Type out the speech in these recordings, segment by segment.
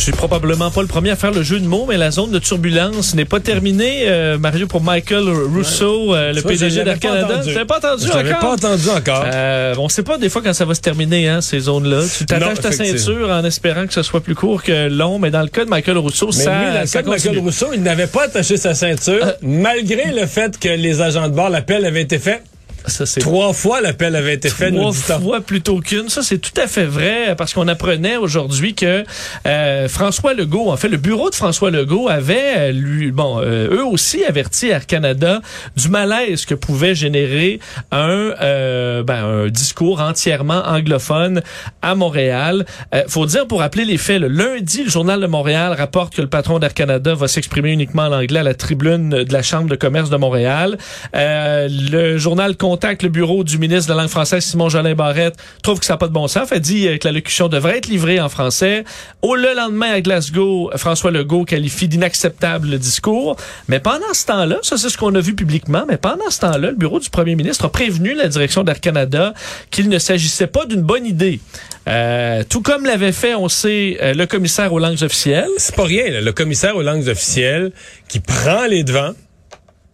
Je suis probablement pas le premier à faire le jeu de mots, mais la zone de turbulence n'est pas terminée, euh, Mario, pour Michael Rousseau, euh, le PDG je d'Air Canada. l'avais pas entendu Je encore? pas entendu encore. Euh, on sait pas des fois quand ça va se terminer, hein, ces zones-là. Tu t'attaches ta ceinture en espérant que ce soit plus court que long, mais dans le cas de Michael Rousseau, Mais ça, lui, dans le ça cas de Michael. Rousseau, il n'avait pas attaché sa ceinture, Euh. malgré le fait que les agents de bord, l'appel avait été fait. Ça, Trois fois, l'appel avait été fait, trois fois plutôt qu'une. Ça, c'est tout à fait vrai parce qu'on apprenait aujourd'hui que euh, François Legault, en fait, le bureau de François Legault avait, euh, lui, bon, euh, eux aussi averti Air Canada du malaise que pouvait générer un, euh, ben, un discours entièrement anglophone à Montréal. Euh, faut dire, pour rappeler les faits, le lundi, le journal de Montréal rapporte que le patron d'Air Canada va s'exprimer uniquement en anglais à la tribune de la Chambre de commerce de Montréal. Euh, le journal contacte le bureau du ministre de la langue française, Simon Jolin Barrette, trouve que ça n'a pas de bon sens, fait dit euh, que la locution devrait être livrée en français. Au le lendemain à Glasgow, François Legault qualifie d'inacceptable le discours. Mais pendant ce temps-là, ça c'est ce qu'on a vu publiquement, mais pendant ce temps-là, le bureau du premier ministre a prévenu la direction d'Air Canada qu'il ne s'agissait pas d'une bonne idée. Euh, tout comme l'avait fait, on sait, euh, le commissaire aux langues officielles. C'est pas rien, là, le commissaire aux langues officielles qui prend les devants.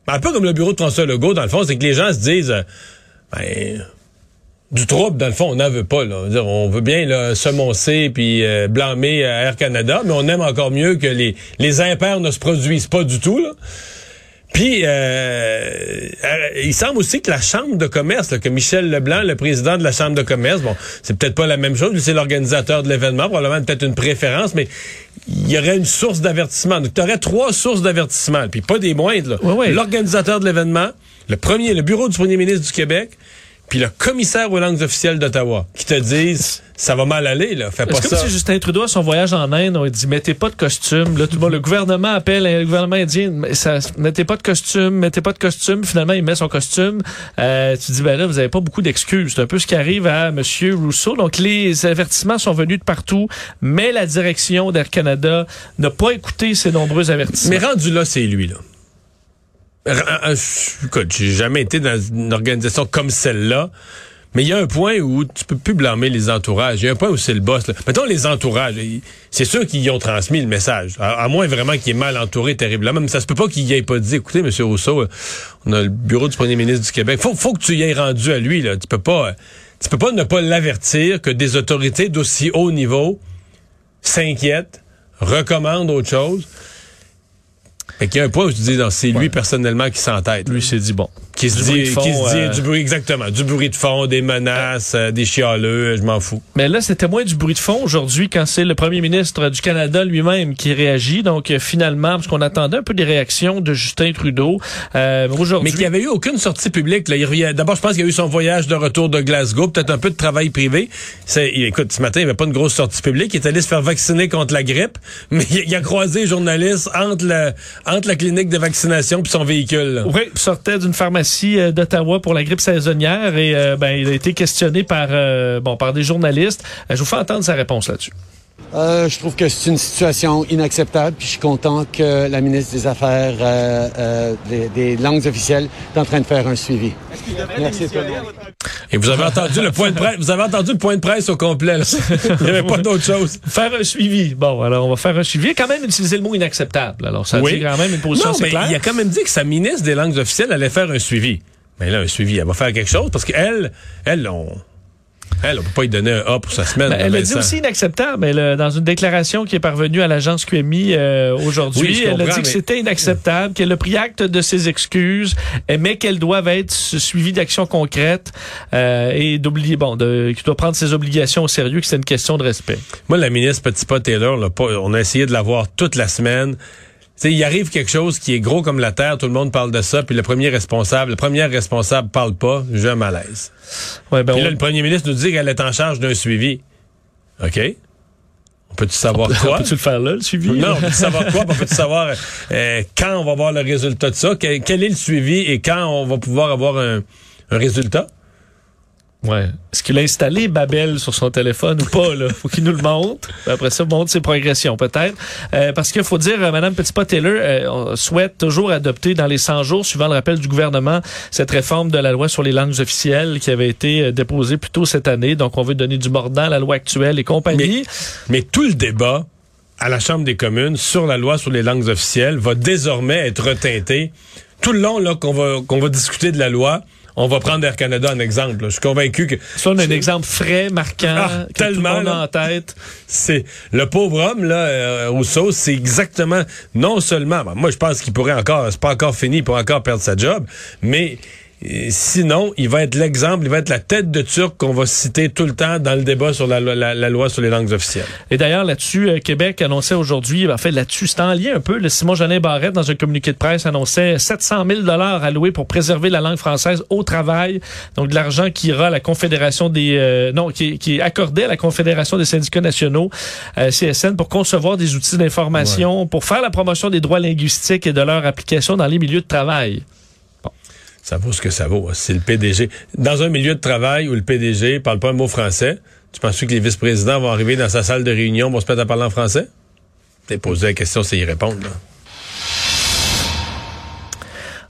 Un peu comme le bureau de François Legault, dans le fond, c'est que les gens se disent, euh, ben, du trouble, dans le fond, on n'en veut pas. Là. On veut bien là, semoncer puis euh, blâmer euh, Air Canada, mais on aime encore mieux que les, les impairs ne se produisent pas du tout. Là. Puis, euh, euh, il semble aussi que la Chambre de commerce, là, que Michel Leblanc, le président de la Chambre de commerce, bon, c'est peut-être pas la même chose, c'est l'organisateur de l'événement, probablement peut-être une préférence, mais il y aurait une source d'avertissement. Donc, tu aurais trois sources d'avertissement, puis pas des moindres. L'organisateur de l'événement, le premier, le bureau du premier ministre du Québec, puis le commissaire aux langues officielles d'Ottawa, qui te disent, ça va mal aller, là, fais pas ça. M. Justin Trudeau, à son voyage en Inde, on dit mettez pas de costume. Là, tout le monde, le gouvernement appelle le gouvernement indien, ça, mettez pas de costume, mettez pas de costume. Finalement, il met son costume. Euh, tu dis ben là, vous avez pas beaucoup d'excuses. C'est un peu ce qui arrive à M. Rousseau. Donc les avertissements sont venus de partout, mais la direction d'Air Canada n'a pas écouté ces nombreux avertissements. Mais rendu là, c'est lui, là. Ra- euh, Écoute, j'ai jamais été dans une organisation comme celle-là. Mais il y a un point où tu peux plus blâmer les entourages. Il y a un point où c'est le boss. Là. Mettons les entourages. C'est sûr qu'ils y ont transmis le message. À, moins vraiment qu'il est mal entouré terriblement. Mais ça se peut pas qu'il y ait pas dit, écoutez, M. Rousseau, euh, on a le bureau du premier ministre du Québec. Faut, faut que tu y aies rendu à lui. Là. Tu peux pas, euh, tu peux pas ne pas l'avertir que des autorités d'aussi haut niveau s'inquiètent, recommandent autre chose. Fait qu'il y a un point où tu dis, non, c'est lui personnellement qui s'entête. lui s'est dit bon. Qui se dit, fond, qui se dit euh, du bruit, exactement, du bruit de fond, des menaces, euh, des chialeux, je m'en fous. Mais là, c'était moins du bruit de fond aujourd'hui quand c'est le premier ministre du Canada lui-même qui réagit. Donc euh, finalement, parce qu'on attendait un peu des réactions de Justin Trudeau, euh, aujourd'hui. Mais qu'il n'y avait eu aucune sortie publique. D'abord, je pense qu'il y a eu son voyage de retour de Glasgow, peut-être un peu de travail privé. Écoute, ce matin, il n'y avait pas une grosse sortie publique. Il est allé se faire vacciner contre la grippe, mais il, a croisé les journalistes entre, le, entre la clinique de vaccination et son véhicule. là. Oui, sortait d'une pharmacie euh, d'Ottawa pour la grippe saisonnière et euh, ben il a été questionné par euh, bon par des journalistes. Je vous fais entendre sa réponse là-dessus. Euh, je trouve que c'est une situation inacceptable, puis je suis content que la ministre des Affaires euh, euh, des, des langues officielles est en train de faire un suivi. Merci. Et vous avez entendu le point de presse, vous avez entendu le point de presse au complet. là. Il n'y avait pas d'autre chose. Faire un suivi. Bon, alors on va faire un suivi. Quand même utiliser le mot inacceptable. Alors ça Oui. dit quand même une position Non, assez mais claire. il a quand même dit que sa ministre des langues officielles allait faire un suivi. Mais là, un suivi, elle va faire quelque chose parce qu'elle, elle, on, elle, on peut pas lui donner un A pour sa semaine. Ben, elle a dit aussi inacceptable. Elle, dans une déclaration qui est parvenue à l'agence QMI euh, aujourd'hui, Oui, elle a dit que c'était inacceptable, qu'elle a pris acte de ses excuses, mais qu'elles doivent être su- suivies d'actions concrètes euh, et d'oublier, bon, qu'il doit prendre ses obligations au sérieux, que c'est une question de respect. Moi, la ministre Petitpas Taylor, là, pas- on a essayé de la voir toute la semaine. Tu sais, il arrive quelque chose qui est gros comme la terre, tout le monde parle de ça, puis le premier responsable, le premier responsable parle pas, j'ai un malaise. Ouais, ben, Puis on- là, le premier ministre nous dit qu'elle est en charge d'un suivi. OK? On peut-tu savoir quoi? Peux-tu le faire là, le suivi? Non, on peut savoir quoi? On peut savoir euh, quand on va voir le résultat de ça? Quel, quel est le suivi et quand on va pouvoir avoir un, un résultat? Ouais. Est-ce qu'il a installé Babel sur son téléphone ou pas? Là? Faut qu'il nous le montre. Après ça, montre ses progressions, peut-être. Euh, parce qu'il faut dire, euh, Mme Petitpas-Taylor euh, souhaite toujours adopter dans les 100 jours, suivant le rappel du gouvernement, cette réforme de la loi sur les langues officielles qui avait été euh, déposée plus tôt cette année. Donc, on veut donner du mordant à la loi actuelle et compagnie. Mais tout le débat à la Chambre des communes sur la loi sur les langues officielles va désormais être reteinté. Tout le long qu'on va qu'on va discuter de la loi, on va prendre Air Canada en exemple. là. Je suis convaincu que Ça, on a un exemple frais, marquant, Ah, que tout le tellement, monde a là. en tête. c'est le pauvre homme là, euh, Rousseau, c'est exactement non seulement. ben, moi, je pense qu'il pourrait encore, c'est pas encore fini, il pourrait encore perdre sa job, mais sinon, il va être l'exemple, il va être la tête de Turc qu'on va citer tout le temps dans le débat sur la, loi- la- la loi sur les langues officielles. Et d'ailleurs, là-dessus, euh, Québec annonçait aujourd'hui, en fait, là-dessus, c'est en lien un peu, le Simon Jolin Barrette, dans un communiqué de presse, annonçait 700 000 alloués pour préserver la langue française au travail. Donc, de l'argent qui ira à la Confédération des... euh, non, qui, qui est accordé à la Confédération des syndicats nationaux, euh, CSN, pour concevoir des outils d'information, pour faire la promotion des droits linguistiques et de leur application dans les milieux de travail. Ça vaut ce que ça vaut. hein. C'est le PDG. Dans un milieu de travail où le PDG parle pas un mot français, tu penses que les vice-présidents vont arriver dans sa salle de réunion, vont se mettre à parler en français? T'es posé la question, c'est y répondre.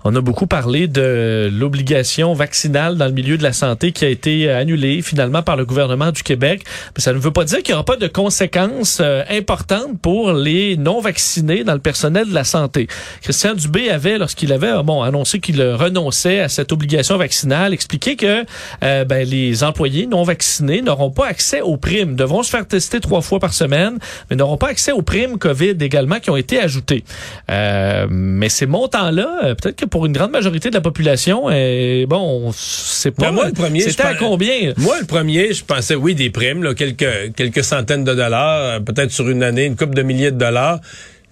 On a beaucoup parlé de l'obligation vaccinale dans le milieu de la santé qui a été euh, annulée finalement par le gouvernement du Québec. Mais ça ne veut pas dire qu'il n'y aura pas de conséquences euh, importantes pour les non-vaccinés dans le personnel de la santé. Christian Dubé avait, lorsqu'il avait euh, bon annoncé qu'il renonçait à cette obligation vaccinale, expliqué que ben, les employés non vaccinés n'auront pas accès aux primes, devront se faire tester trois fois par semaine, mais n'auront pas accès aux primes COVID également qui ont été ajoutées. Euh, mais ces montants-là, peut-être que une grande majorité de la population, euh, bon, c'est pas. Ben, moi, le premier, C'était je à pense- combien? Moi, le premier, je pensais, oui, des primes, là, quelques, quelques centaines de dollars, euh, peut-être sur une année, une couple de milliers de dollars.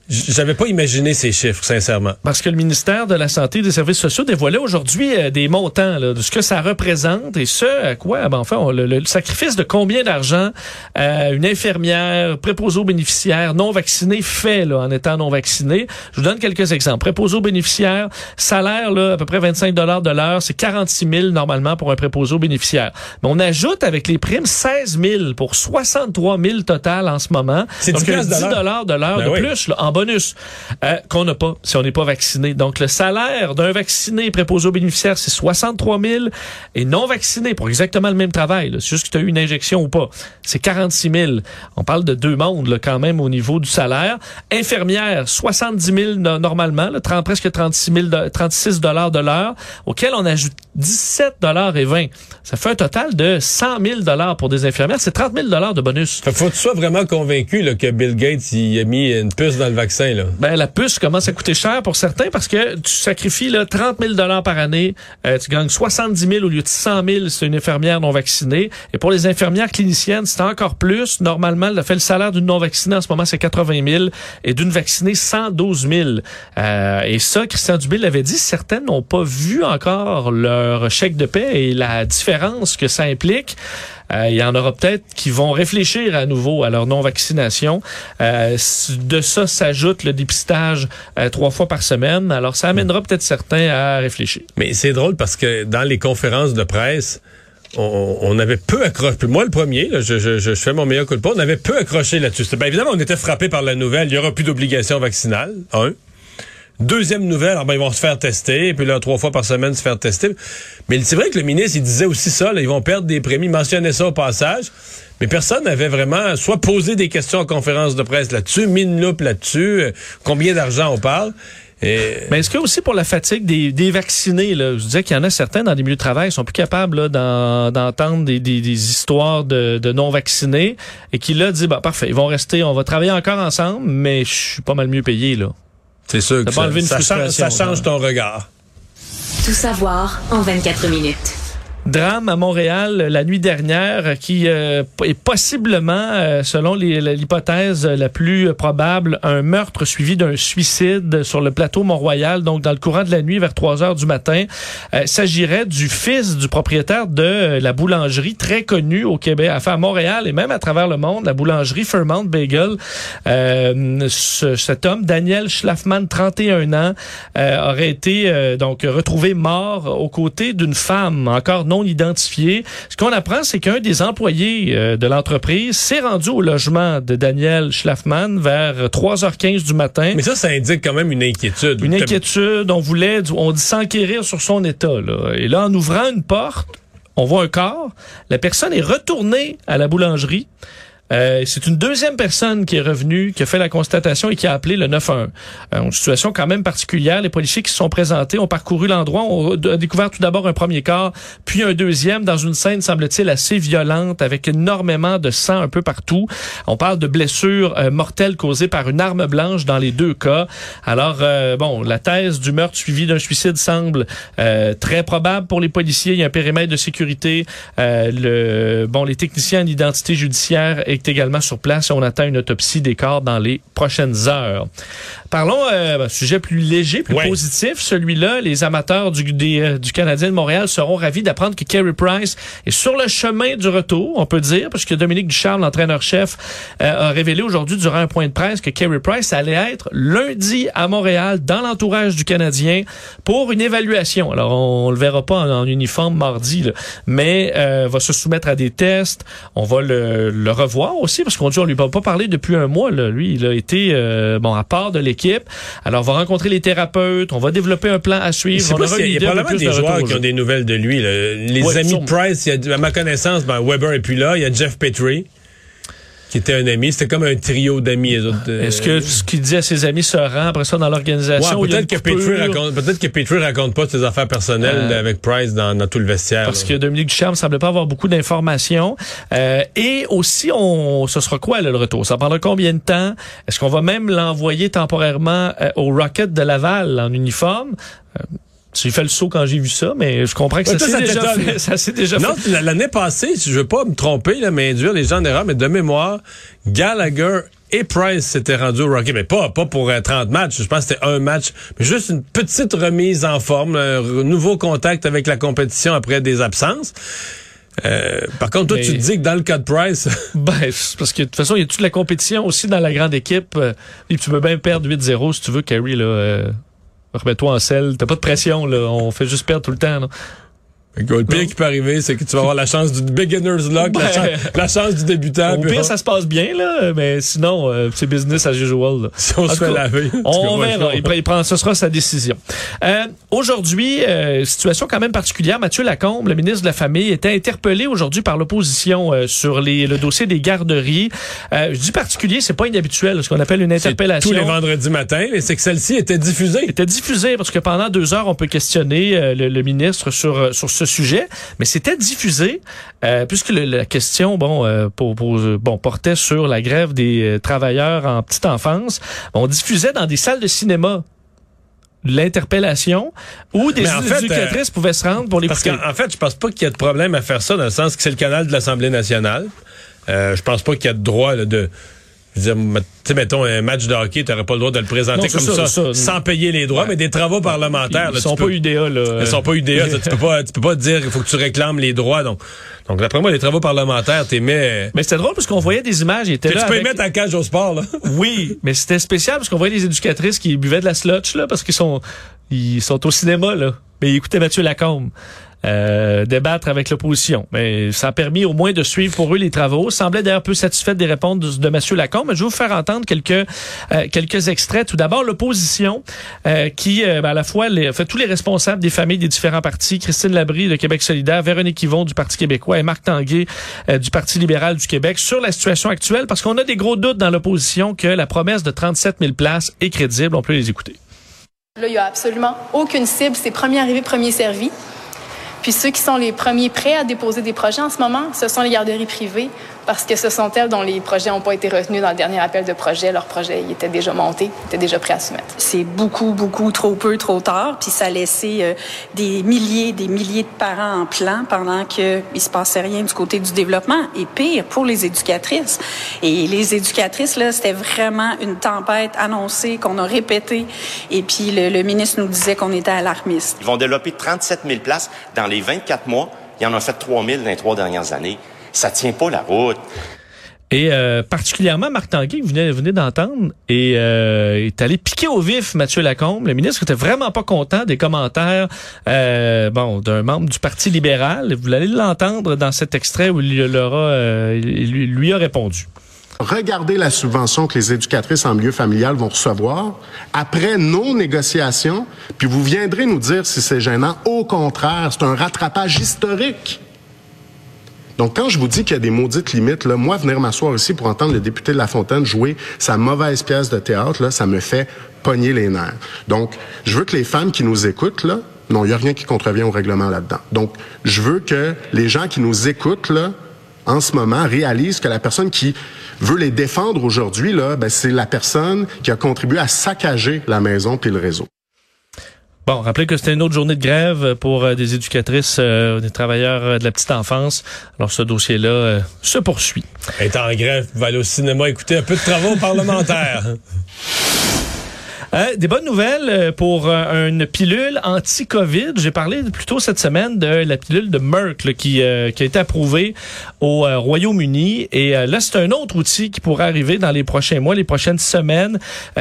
J'avais pas imaginé ces chiffres, sincèrement. Parce que le ministère de la Santé et des Services sociaux dévoilait aujourd'hui euh, des montants là, de ce que ça représente et ce à quoi, ben, enfin, on- le, le sacrifice de combien d'argent euh, une infirmière, préposée aux bénéficiaires non vaccinée fait là, en étant non vaccinée. Je vous donne quelques exemples. Préposé aux bénéficiaires, salaire là, à peu près 25 dollars de l'heure, c'est 46 000 normalement pour un préposé aux bénéficiaires. Mais on ajoute avec les primes 16 000 pour 63 000 total en ce moment. C'est Donc 10 un piastres de 10 l'heure. dollars de l'heure Ben de oui. plus là, en bonus euh, qu'on n'a pas si on n'est pas vacciné. Donc, le salaire d'un vacciné préposé aux bénéficiaires, c'est 63 000 et non vacciné pour exactement le même travail. là. C'est juste que tu as eu une injection ou pas. C'est 46 000. On parle de deux mondes là, quand même au niveau du salaire. Infirmière, 70 000 no- normalement, là, 30, presque 36 000 de- 36 dollars de l'heure, auquel on ajoute 17 dollars et 20. Ça fait un total de 100 000 dollars pour des infirmières. C'est 30 000 dollars de bonus. Faut que tu sois vraiment convaincu là, que Bill Gates il a mis une puce dans le vaccin. Ben, la puce commence à coûter cher pour certains parce que tu sacrifies là, 30 000 dollars par année. Euh, tu gagnes 70 000 au lieu de 100 000 si c'est une infirmière non vaccinée. Et pour les infirmières cliniciennes, c'est encore plus. Normalement, le fait le salaire d'une non vaccinée en ce moment, c'est 80 000 et d'une vaccinée, 112 000. Euh, et ça, Christian Dubé l'avait dit, certaines n'ont pas vu encore leur chèque de paix et la différence que ça implique. Euh, il y en aura peut-être qui vont réfléchir à nouveau à leur non-vaccination. Euh, de ça s'ajoute le dépistage euh, trois fois par semaine. Alors, ça amènera peut-être certains à réfléchir. Mais c'est drôle parce que dans les conférences de presse, on, avait peu accroché. Moi, le premier, je, fais mon meilleur coup de peau, on avait peu accroché là-dessus. Ben, évidemment, on était frappé par la nouvelle. Il n'y aura plus d'obligation vaccinale. Un. Deuxième nouvelle, alors, ben, ils vont se faire tester, puis là, trois fois par semaine, se faire tester. Mais c'est vrai que le ministre, il disait aussi ça, là, ils vont perdre des prémis. Il mentionnait ça au passage. Mais personne n'avait vraiment soit posé des questions en conférence de presse là-dessus, mis une loupe là-dessus, euh, combien d'argent on parle. Mais est-ce que aussi pour la fatigue des, vaccinés, là, je disais qu'il y en a certains dans des milieux de travail qui sont plus capables d'entendre des, histoires de, de non-vaccinés et qui là dit bah parfait, ils vont rester, on va travailler encore ensemble, mais je suis pas mal mieux payé là. C'est sûr que Ça ça, ça change, ça ton regard. Tout savoir en 24 minutes. Drame à Montréal la nuit dernière qui euh, est possiblement, euh, selon l'hypothèse la plus euh, probable, un meurtre suivi d'un suicide sur le plateau Mont-Royal, donc dans le courant de la nuit vers 3 heures du matin. Euh, s'agirait du fils du propriétaire de la boulangerie très connue au Québec, enfin à Montréal et même à travers le monde, la boulangerie Fairmount Bagel. Ce- cet homme, Daniel Schlafman, 31 ans, aurait été donc retrouvé mort aux côtés d'une femme encore non identifiés. Ce qu'on apprend, c'est qu'un des employés euh, de l'entreprise s'est rendu au logement de Daniel Schlafman vers 3h15 du matin. Mais ça, ça indique quand même une inquiétude. Une inquiétude. On voulait, on dit s'enquérir sur son état. Là. Et là, en ouvrant une porte, on voit un corps. La personne est retournée à la boulangerie. Euh, c'est une deuxième personne qui est revenue, qui a fait la constatation et qui a appelé le 911. Euh, une situation quand même particulière. Les policiers qui se sont présentés ont parcouru l'endroit, ont découvert tout d'abord un premier corps, puis un deuxième dans une scène, semble-t-il, assez violente, avec énormément de sang un peu partout. On parle de blessures euh, mortelles causées par une arme blanche dans les deux cas. Alors, euh, bon, la thèse du meurtre suivi d'un suicide semble très probable pour les policiers. Il y a un périmètre de sécurité. le, bon, les techniciens en identité judiciaire également sur place on attend une autopsie des corps dans les prochaines heures. Parlons euh, un sujet plus léger, plus positif. Celui-là, les amateurs du, euh, du Canadien de Montréal seront ravis d'apprendre que Carey Price est sur le chemin du retour, on peut dire, parce que Dominique Ducharme, l'entraîneur-chef, euh, a révélé aujourd'hui durant un point de presse que Carey Price allait être lundi à Montréal dans l'entourage du Canadien pour une évaluation. Alors, on, le verra pas en, uniforme mardi, mais euh, va se soumettre à des tests. On va le, le revoir aussi, parce qu'on dit on lui a pas parlé depuis un mois. Là. Lui, il a été euh, bon à part de l'équipe. Alors, on va rencontrer les thérapeutes, on va développer un plan à suivre. il y a probablement des joueurs qui ont des nouvelles de lui. Les amis de Price, il y a, à ma connaissance, ben, Weber est plus là. Il y a Jeff Petrie qui était un ami. C'était comme un trio d'amis. Euh, Est-ce que ce qu'il dit à ses amis se rend après ça dans l'organisation? peut-être que, Petrie raconte, peut-être que Petrie raconte pas ses affaires personnelles euh, avec Price dans, dans, tout le vestiaire. Parce que Dominique Ducharme semblait pas avoir beaucoup d'informations. Euh, et aussi, on, ce sera quoi, là, le retour? Ça prendra combien de temps? Est-ce qu'on va même l'envoyer temporairement euh, au Rocket de Laval en uniforme? J'ai fait le saut quand j'ai vu ça, mais je comprends que ça s'est déjà fait. Ça s'est déjà non, l'année passée, si je veux pas me tromper, là, mais induire les gens en erreur, mais de mémoire, Gallagher et Price s'étaient rendus au Rocky, mais pas pas pour 30 euh, matchs. Je pense que c'était un match, mais juste une petite remise en forme, un nouveau contact avec la compétition après des absences. Euh, par contre, toi, tu te dis que dans le cas de Price... ben, parce que de toute façon, il y a toute la compétition aussi dans la grande équipe. Euh, et tu peux bien perdre 8-0 si tu veux, Carrie, là remets-toi en selle. T'as pas de pression, là. On fait juste perdre tout le temps, là. Le pire qui peut arriver, c'est que tu vas avoir la chance du beginner's luck, la, chance, du débutant. Au pire, ça se passe bien, là, mais sinon, euh, c'est business as usual. Si on se fait laver. On verra. Il, prend, ce sera sa décision. Euh, Aujourd'hui, euh, situation quand même particulière. Mathieu Lacombe, le ministre de la Famille, était interpellé aujourd'hui par l'opposition euh, sur les, le dossier des garderies. Euh, je dis particulier, c'est pas inhabituel, ce qu'on appelle une interpellation. Tous les vendredis matin, mais c'est que celle-ci était diffusée. Était diffusée parce que pendant deux heures, on peut questionner le, le, ministre sur sur ce sujet, mais c'était diffusé euh, puisque la question bon, euh, pour, bon portait sur la grève des euh, travailleurs en petite enfance. On diffusait dans des salles de cinéma l'interpellation où des éducatrices pouvaient se rendre pour les Parce qu'en fait, je pense pas qu'il y a de problème à faire ça dans le sens que c'est le canal de l'Assemblée nationale. je pense pas qu'il y a de droit de je veux dire, mettons, un match de hockey, tu n'aurais pas le droit de le présenter comme ça, sans payer les droits, mais des travaux parlementaires. Ils, sont pas UDA, là. Ils sont pas UDA, tu peux pas, tu peux pas dire qu'il faut que tu réclames les droits, donc. Donc, d'après moi, les travaux parlementaires, t'es mets... Mais c'était drôle parce qu'on voyait des images, ils étaient là. Tu peux y mettre en cage au sport, là. oui, mais c'était spécial parce qu'on voyait des éducatrices qui buvaient de la slotch, là, parce qu'ils sont, ils sont au cinéma, là. Mais ils écoutaient Mathieu Lacombe. Euh, débattre avec l'opposition. Mais ça a permis au moins de suivre pour eux les travaux. Semblait d'ailleurs peu satisfait des réponses de, M. Lacombe. Mais je vais vous faire entendre quelques euh, quelques extraits. Tout d'abord, l'opposition euh, qui, ben, à la fois, les, fait tous les responsables des familles des différents partis, Christine Labrie de Québec solidaire, Véronique Yvon du Parti québécois et Marc Tanguay du Parti libéral du Québec sur la situation actuelle parce qu'on a des gros doutes dans l'opposition que la promesse de 37 000 places est crédible. On peut les écouter. Là, il n'y a absolument aucune cible. C'est premier arrivé, premier servi. Puis ceux qui sont les premiers prêts à déposer des projets en ce moment, ce sont les garderies privées parce que ce sont elles dont les projets n'ont pas été retenus dans le dernier appel de projet. Leur projet il était déjà monté, était déjà prêt à soumettre. C'est beaucoup, beaucoup trop peu, trop tard. Puis ça a laissé euh, des milliers, des milliers de parents en plan pendant qu'il ne se passait rien du côté du développement. Et pire, pour les éducatrices. Et les éducatrices, là, c'était vraiment une tempête annoncée qu'on a répétée. Et puis le, le ministre nous disait qu'on était alarmiste. Ils vont développer 37 000 places dans les 24 mois. Il y en a fait 3 000 dans les trois dernières années ça tient pas la route. Et euh, particulièrement, Marc Tanguay, que vous venez, venez d'entendre, et, euh, est allé piquer au vif Mathieu Lacombe. Le ministre était vraiment pas content des commentaires euh, bon d'un membre du Parti libéral. Vous allez l'entendre dans cet extrait où il, euh, il lui, lui a répondu. Regardez la subvention que les éducatrices en milieu familial vont recevoir après nos négociations, puis vous viendrez nous dire si c'est gênant. Au contraire, c'est un rattrapage historique. Donc, quand je vous dis qu'il y a des maudites limites, là, moi, venir m'asseoir ici pour entendre le député de La Fontaine jouer sa mauvaise pièce de théâtre, ça me fait pogner les nerfs. Donc, je veux que les femmes qui nous écoutent, non, il n'y a rien qui contrevient au règlement là-dedans. Donc, je veux que les gens qui nous écoutent, en ce moment, réalisent que la personne qui veut les défendre aujourd'hui, là, ben, c'est la personne qui a contribué à saccager la maison puis le réseau. Bon, rappelez que c'était une autre journée de grève pour euh, des éducatrices, euh, des travailleurs euh, de la petite enfance. Alors, ce dossier-là euh, se poursuit. Être en grève, va aller au cinéma écouter un peu de travaux parlementaires. Euh, des bonnes nouvelles euh, pour euh, une pilule anti-COVID. J'ai parlé plus tôt cette semaine de la pilule de Merck là, qui, euh, qui a été approuvée au euh, Royaume-Uni. Et là, c'est un autre outil qui pourrait arriver dans les prochains mois, les prochaines semaines.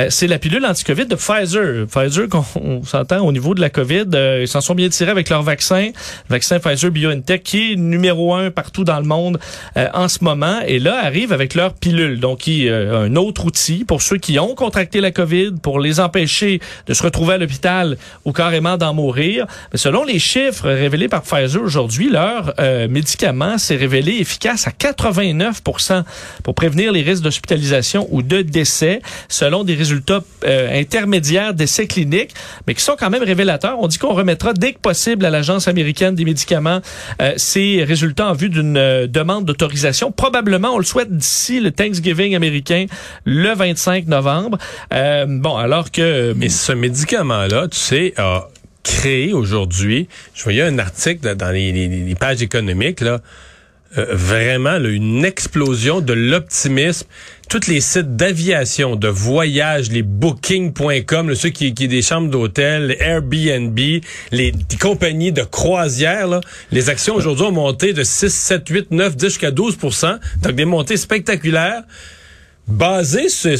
c'est la pilule anti-COVID de Pfizer. Pfizer, qu'on on s'entend au niveau de la COVID, ils s'en sont bien tirés avec leur vaccin, vaccin Pfizer BioNTech, qui est numéro un partout dans le monde en ce moment. Et là, arrive avec leur pilule. Donc, qui, un autre outil pour ceux qui ont contracté la COVID, pour les empêcher de se retrouver à l'hôpital ou carrément d'en mourir. Mais selon les chiffres révélés par Pfizer aujourd'hui, leur euh, médicament s'est révélé efficace à 89 pour prévenir les risques d'hospitalisation ou de décès, selon des résultats euh, intermédiaires d'essais cliniques, mais qui sont quand même révélateurs. On dit qu'on remettra dès que possible à l'Agence américaine des médicaments euh, ces résultats en vue d'une euh, demande d'autorisation. Probablement, on le souhaite d'ici le Thanksgiving américain, le 25 novembre. Euh, bon, alors que... Mais ce médicament-là, tu sais, a créé aujourd'hui, je voyais un article dans les, pages économiques, là, euh, vraiment là, une explosion de l'optimisme. Tous les sites d'aviation, de voyage, les booking.com, ceux qui, qui des chambres d'hôtel, Airbnb, les, compagnies de croisière, là, les actions aujourd'hui ont monté de 6, 7, 8, 9, 10 jusqu'à 12% Donc des montées spectaculaires basées sur,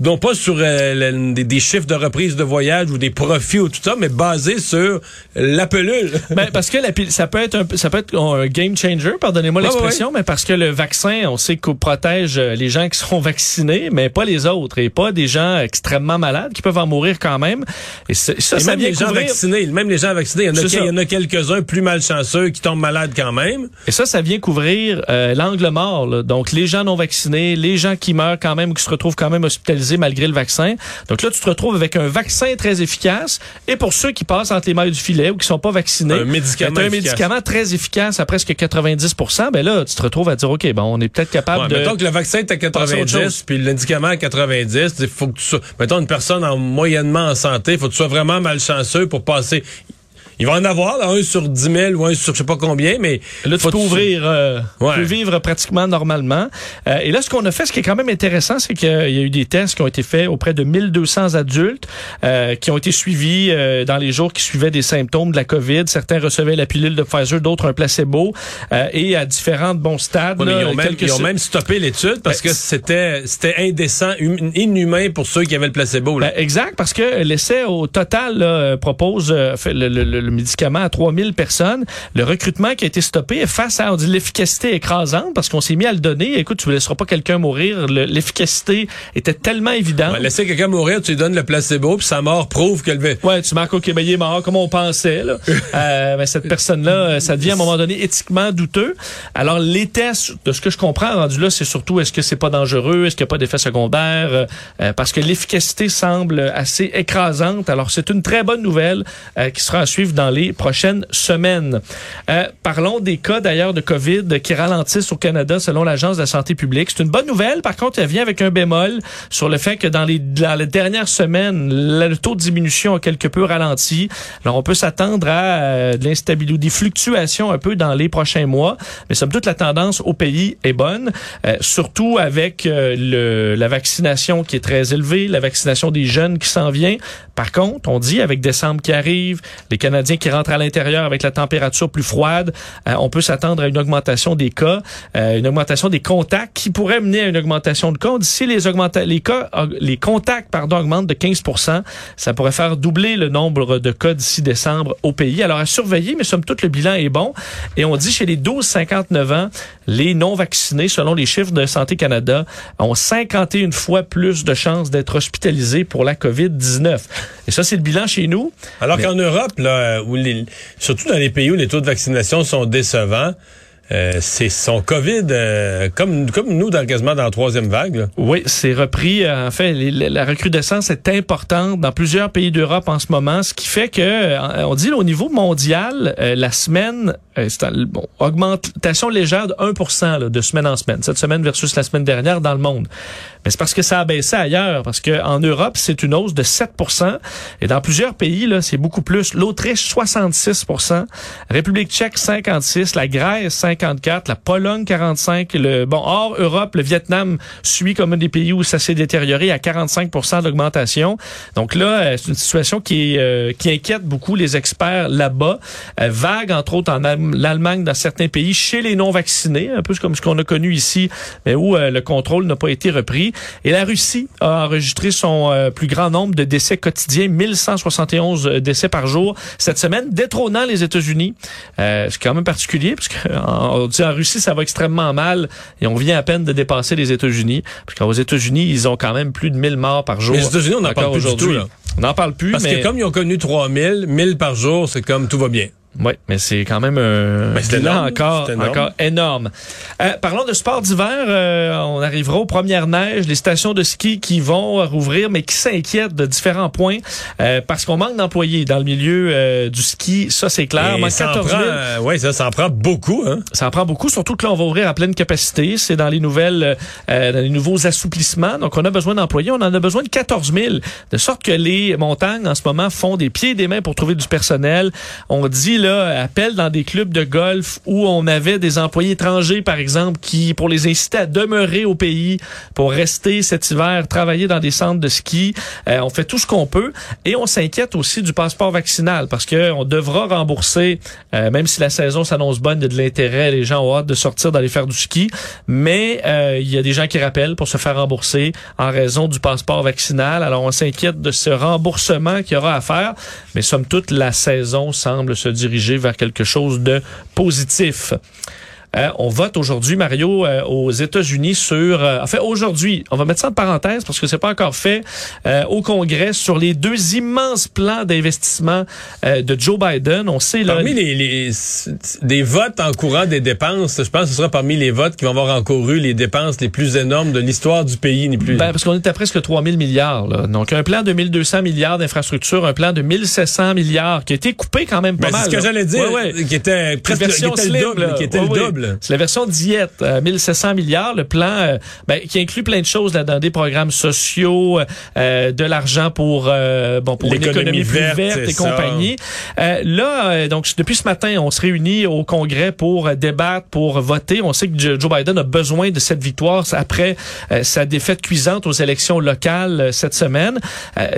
non pas sur euh, le- des, des chiffres de reprise de voyage ou des profits ou tout ça, mais basées sur la pelule. Ben, parce que la ça peut être un, peu- ça peut être un game changer, pardonnez-moi Ah, l'expression, mais parce que le vaccin, on sait qu'on protège euh, les gens qui sont vaccinés, mais pas les autres, et pas des gens extrêmement malades qui peuvent en mourir quand même. Et ça, Et ça même vient les gens couvrir. vaccinés, même les gens vaccinés, il y en a, C'est quel- ça. il y en a quelques-uns plus malchanceux qui tombent malades quand même. Et ça, ça vient couvrir euh, l'angle mort. là. Donc, les gens non vaccinés, les gens qui meurent quand même ou qui se retrouvent quand même hospitalisés malgré le vaccin. Donc là, tu te retrouves avec un vaccin très efficace. Et pour ceux qui passent entre les mailles du filet ou qui sont pas vaccinés, Un médicament ben, un médicament très efficace à presque 90% ben là, tu te retrouves à dire, OK, bon, on est peut-être capable Ouais, de... Mettons que le vaccin est à passer à autre 90, chose. puis le médicament à 90, il faut que tu sois, mettons une personne en moyennement en santé, il faut que tu sois vraiment malchanceux pour passer. Il va en avoir, là, un sur 10 000 ou un sur je sais pas combien, mais Là, tu peux ouvrir, euh, tu Ouais. peux vivre pratiquement normalement. Euh, et là, ce qu'on a fait, ce qui est quand même intéressant, c'est qu'il y a eu des tests qui ont été faits auprès de 1200 adultes euh, qui ont été suivis euh, dans les jours qui suivaient des symptômes de la COVID. Certains recevaient la pilule de Pfizer, d'autres un placebo, euh, et à différents bons stades. Ouais, mais là, ils, ont même, quelques- ils ont même stoppé l'étude parce Ben, que c'était c'était indécent, hum- inhumain pour ceux qui avaient le placebo. Là. Ben, exact, parce que l'essai au total là, euh, propose fait le, le- le- le médicament à 3000 personnes. Le recrutement qui a été stoppé face à l'efficacité écrasante parce qu'on s'est mis à le donner. Écoute, tu ne laisseras pas quelqu'un mourir. Le- L'efficacité était tellement évidente. Ouais, laisser quelqu'un mourir, tu lui donnes le placebo, puis sa mort prouve que le... Ouais, tu marques, OK, ben, il est mort comme on pensait. Là. euh, ben, cette personne-là, euh, ça devient à un moment donné éthiquement douteux. Alors, les tests, de ce que je comprends, rendu là, c'est surtout est-ce que c'est pas dangereux, est-ce qu'il n'y a pas d'effet secondaire, euh, euh, parce que l'efficacité semble assez écrasante. Alors, c'est une très bonne nouvelle euh, qui sera à suivre dans les prochaines semaines. Euh, parlons des cas d'ailleurs de COVID qui ralentissent au Canada selon l'Agence de la santé publique. C'est une bonne nouvelle. Par contre, elle vient avec un bémol sur le fait que dans les, dernières semaines, le taux de diminution a quelque peu ralenti. Alors, on peut s'attendre à euh, de l'instabilité des fluctuations un peu dans les prochains mois. Mais somme toute, la tendance au pays est bonne, euh, surtout avec la vaccination qui est très élevée, la vaccination des jeunes qui s'en vient. Par contre, on dit avec décembre qui arrive, les Canadiens Canadiens qui rentrent à l'intérieur avec la température plus froide, euh, on peut s'attendre à une augmentation des cas, euh, une augmentation des contacts qui pourrait mener à une augmentation de cas. Si les, les cas, les contacts pardon, augmentent de 15 ça pourrait faire doubler le nombre de cas d'ici décembre au pays. Alors à surveiller, mais somme toute, le bilan est bon. Et on dit chez les 12-59 ans, les non-vaccinés, selon les chiffres de Santé Canada, ont 51 fois plus de chances d'être hospitalisés pour la COVID-19. Et ça, c'est le bilan chez nous. Alors qu'en Europe, là, les, surtout dans les pays où les taux de vaccination sont décevants, euh, c'est son COVID, euh, comme comme nous, dans, quasiment dans la troisième vague. Oui, c'est repris. Euh, en fait, la recrudescence est importante dans plusieurs pays d'Europe en ce moment, ce qui fait que, on dit au niveau mondial, la semaine, bon, augmentation légère de 1% de semaine en semaine, cette semaine versus la semaine dernière dans le monde. Mais c'est parce que ça a baissé ailleurs, parce que en Europe, c'est une hausse de 7 et dans plusieurs pays, là, c'est beaucoup plus. L'Autriche, 66 République tchèque, 56% la Grèce, 54 la Pologne, 45 le Bon, hors Europe, le Vietnam suit comme un des pays où ça s'est détérioré à 45% d'augmentation. Donc là, euh, c'est une situation qui, euh, qui inquiète beaucoup les experts là-bas. Euh, vague, entre autres, en Allemagne, dans certains pays, chez les non-vaccinés, un peu comme ce qu'on a connu ici, mais où le contrôle n'a pas été repris. Et la Russie a enregistré son euh, plus grand nombre de décès quotidiens, 1171 euh, décès par jour cette semaine, détrônant les États-Unis. Euh, c'est quand même particulier parce Russie, ça va extrêmement mal et on vient à peine de dépasser les États-Unis. Parce qu'aux États-Unis, ils ont quand même plus de 1000 morts par jour. Les États-Unis, on n'en parle plus du tout. On n'en parle plus. Parce que comme ils ont connu 3000, 1000 par jour, c'est comme tout va bien. Oui, mais c'est quand même un bilan encore, énorme. encore énorme. Euh, parlons de sport d'hiver. Euh, on arrivera aux premières neiges, les stations de ski qui vont rouvrir, mais qui s'inquiètent de différents points euh, parce qu'on manque d'employés dans le milieu euh, du ski. Ça, c'est clair. Et ça, 14 ouais, ça, ça en prend beaucoup. Hein? Ça en prend beaucoup, surtout que là, on va ouvrir à pleine capacité. C'est dans les nouvelles, dans les nouveaux assouplissements. Donc, on a besoin d'employés. On en a besoin de 14 000. De sorte que les montagnes, en ce moment, font des pieds et des mains pour trouver du personnel. On dit là, appel dans des clubs de golf où on avait des employés étrangers, par exemple, qui, pour les inciter à demeurer au pays, pour rester cet hiver, travailler dans des centres de ski. Euh, on fait tout ce qu'on peut et on s'inquiète aussi du passeport vaccinal parce que on devra rembourser, euh, même si la saison s'annonce bonne, il y a de l'intérêt, les gens ont hâte de sortir, d'aller faire du ski, mais euh, il y a des gens qui rappellent pour se faire rembourser en raison du passeport vaccinal. Alors on s'inquiète de ce remboursement qu'il y aura à faire, mais somme toute, la saison semble se diriger vers quelque chose de positif. Euh, on vote aujourd'hui, Mario, euh, aux États-Unis sur... Euh, enfin, aujourd'hui, on va mettre ça en parenthèse parce que c'est pas encore fait, au Congrès sur les deux immenses plans d'investissement de Joe Biden. On sait... Là, parmi les, les, des votes en courant des dépenses, je pense que ce sera parmi les votes qui vont avoir encouru les dépenses les plus énormes de l'histoire du pays, ni plus. Ben, parce qu'on est à presque 3 000 milliards. Là. Donc, un plan de 1200 milliards d'infrastructures, un plan de 1700 milliards qui a été coupé quand même pas ben, mal. C'est ce que j'allais dire, qui était presque qui était le double. Qui était le double. C'est la version diète, 1700 milliards. Le plan euh, ben, qui inclut plein de choses là dans des programmes sociaux, euh, de l'argent pour euh, bon pour l'économie verte, verte et compagnie. là, donc depuis ce matin, on se réunit au Congrès pour débattre, pour voter. On sait que Joe Biden a besoin de cette victoire après sa défaite cuisante aux élections locales cette semaine.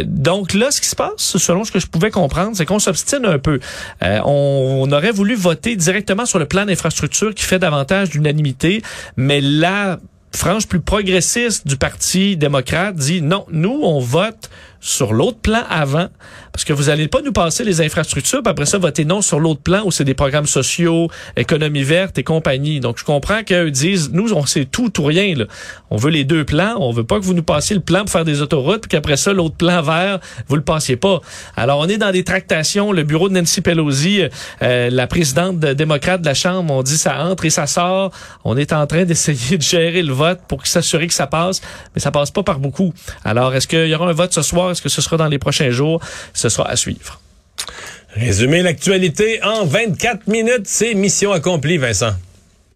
donc là, ce qui se passe, selon ce que je pouvais comprendre, c'est qu'on s'obstine un peu. On, on aurait voulu voter directement sur le plan d'infrastructure qui fait davantage d'unanimité, mais la frange plus progressiste du Parti démocrate dit non, nous, on vote sur l'autre plan avant, parce que vous n'allez pas nous passer les infrastructures, puis après ça, voter non sur l'autre plan où c'est des programmes sociaux, économie verte et compagnie. Donc, je comprends qu'eux disent, nous, on sait tout ou rien. Là. On veut les deux plans. On veut pas que vous nous passiez le plan pour faire des autoroutes, puis qu'après ça, l'autre plan vert, vous le passiez pas. Alors, on est dans des tractations. Le bureau de Nancy Pelosi, euh, la présidente démocrate de la Chambre, on dit ça entre et ça sort. On est en train d'essayer de gérer le vote pour s'assurer que ça passe, mais ça passe pas par beaucoup. Alors, est-ce qu'il y aura un vote ce soir? Est-ce que ce sera dans les prochains jours? Ce sera à suivre. Résumer l'actualité en 24 minutes, c'est mission accomplie, Vincent.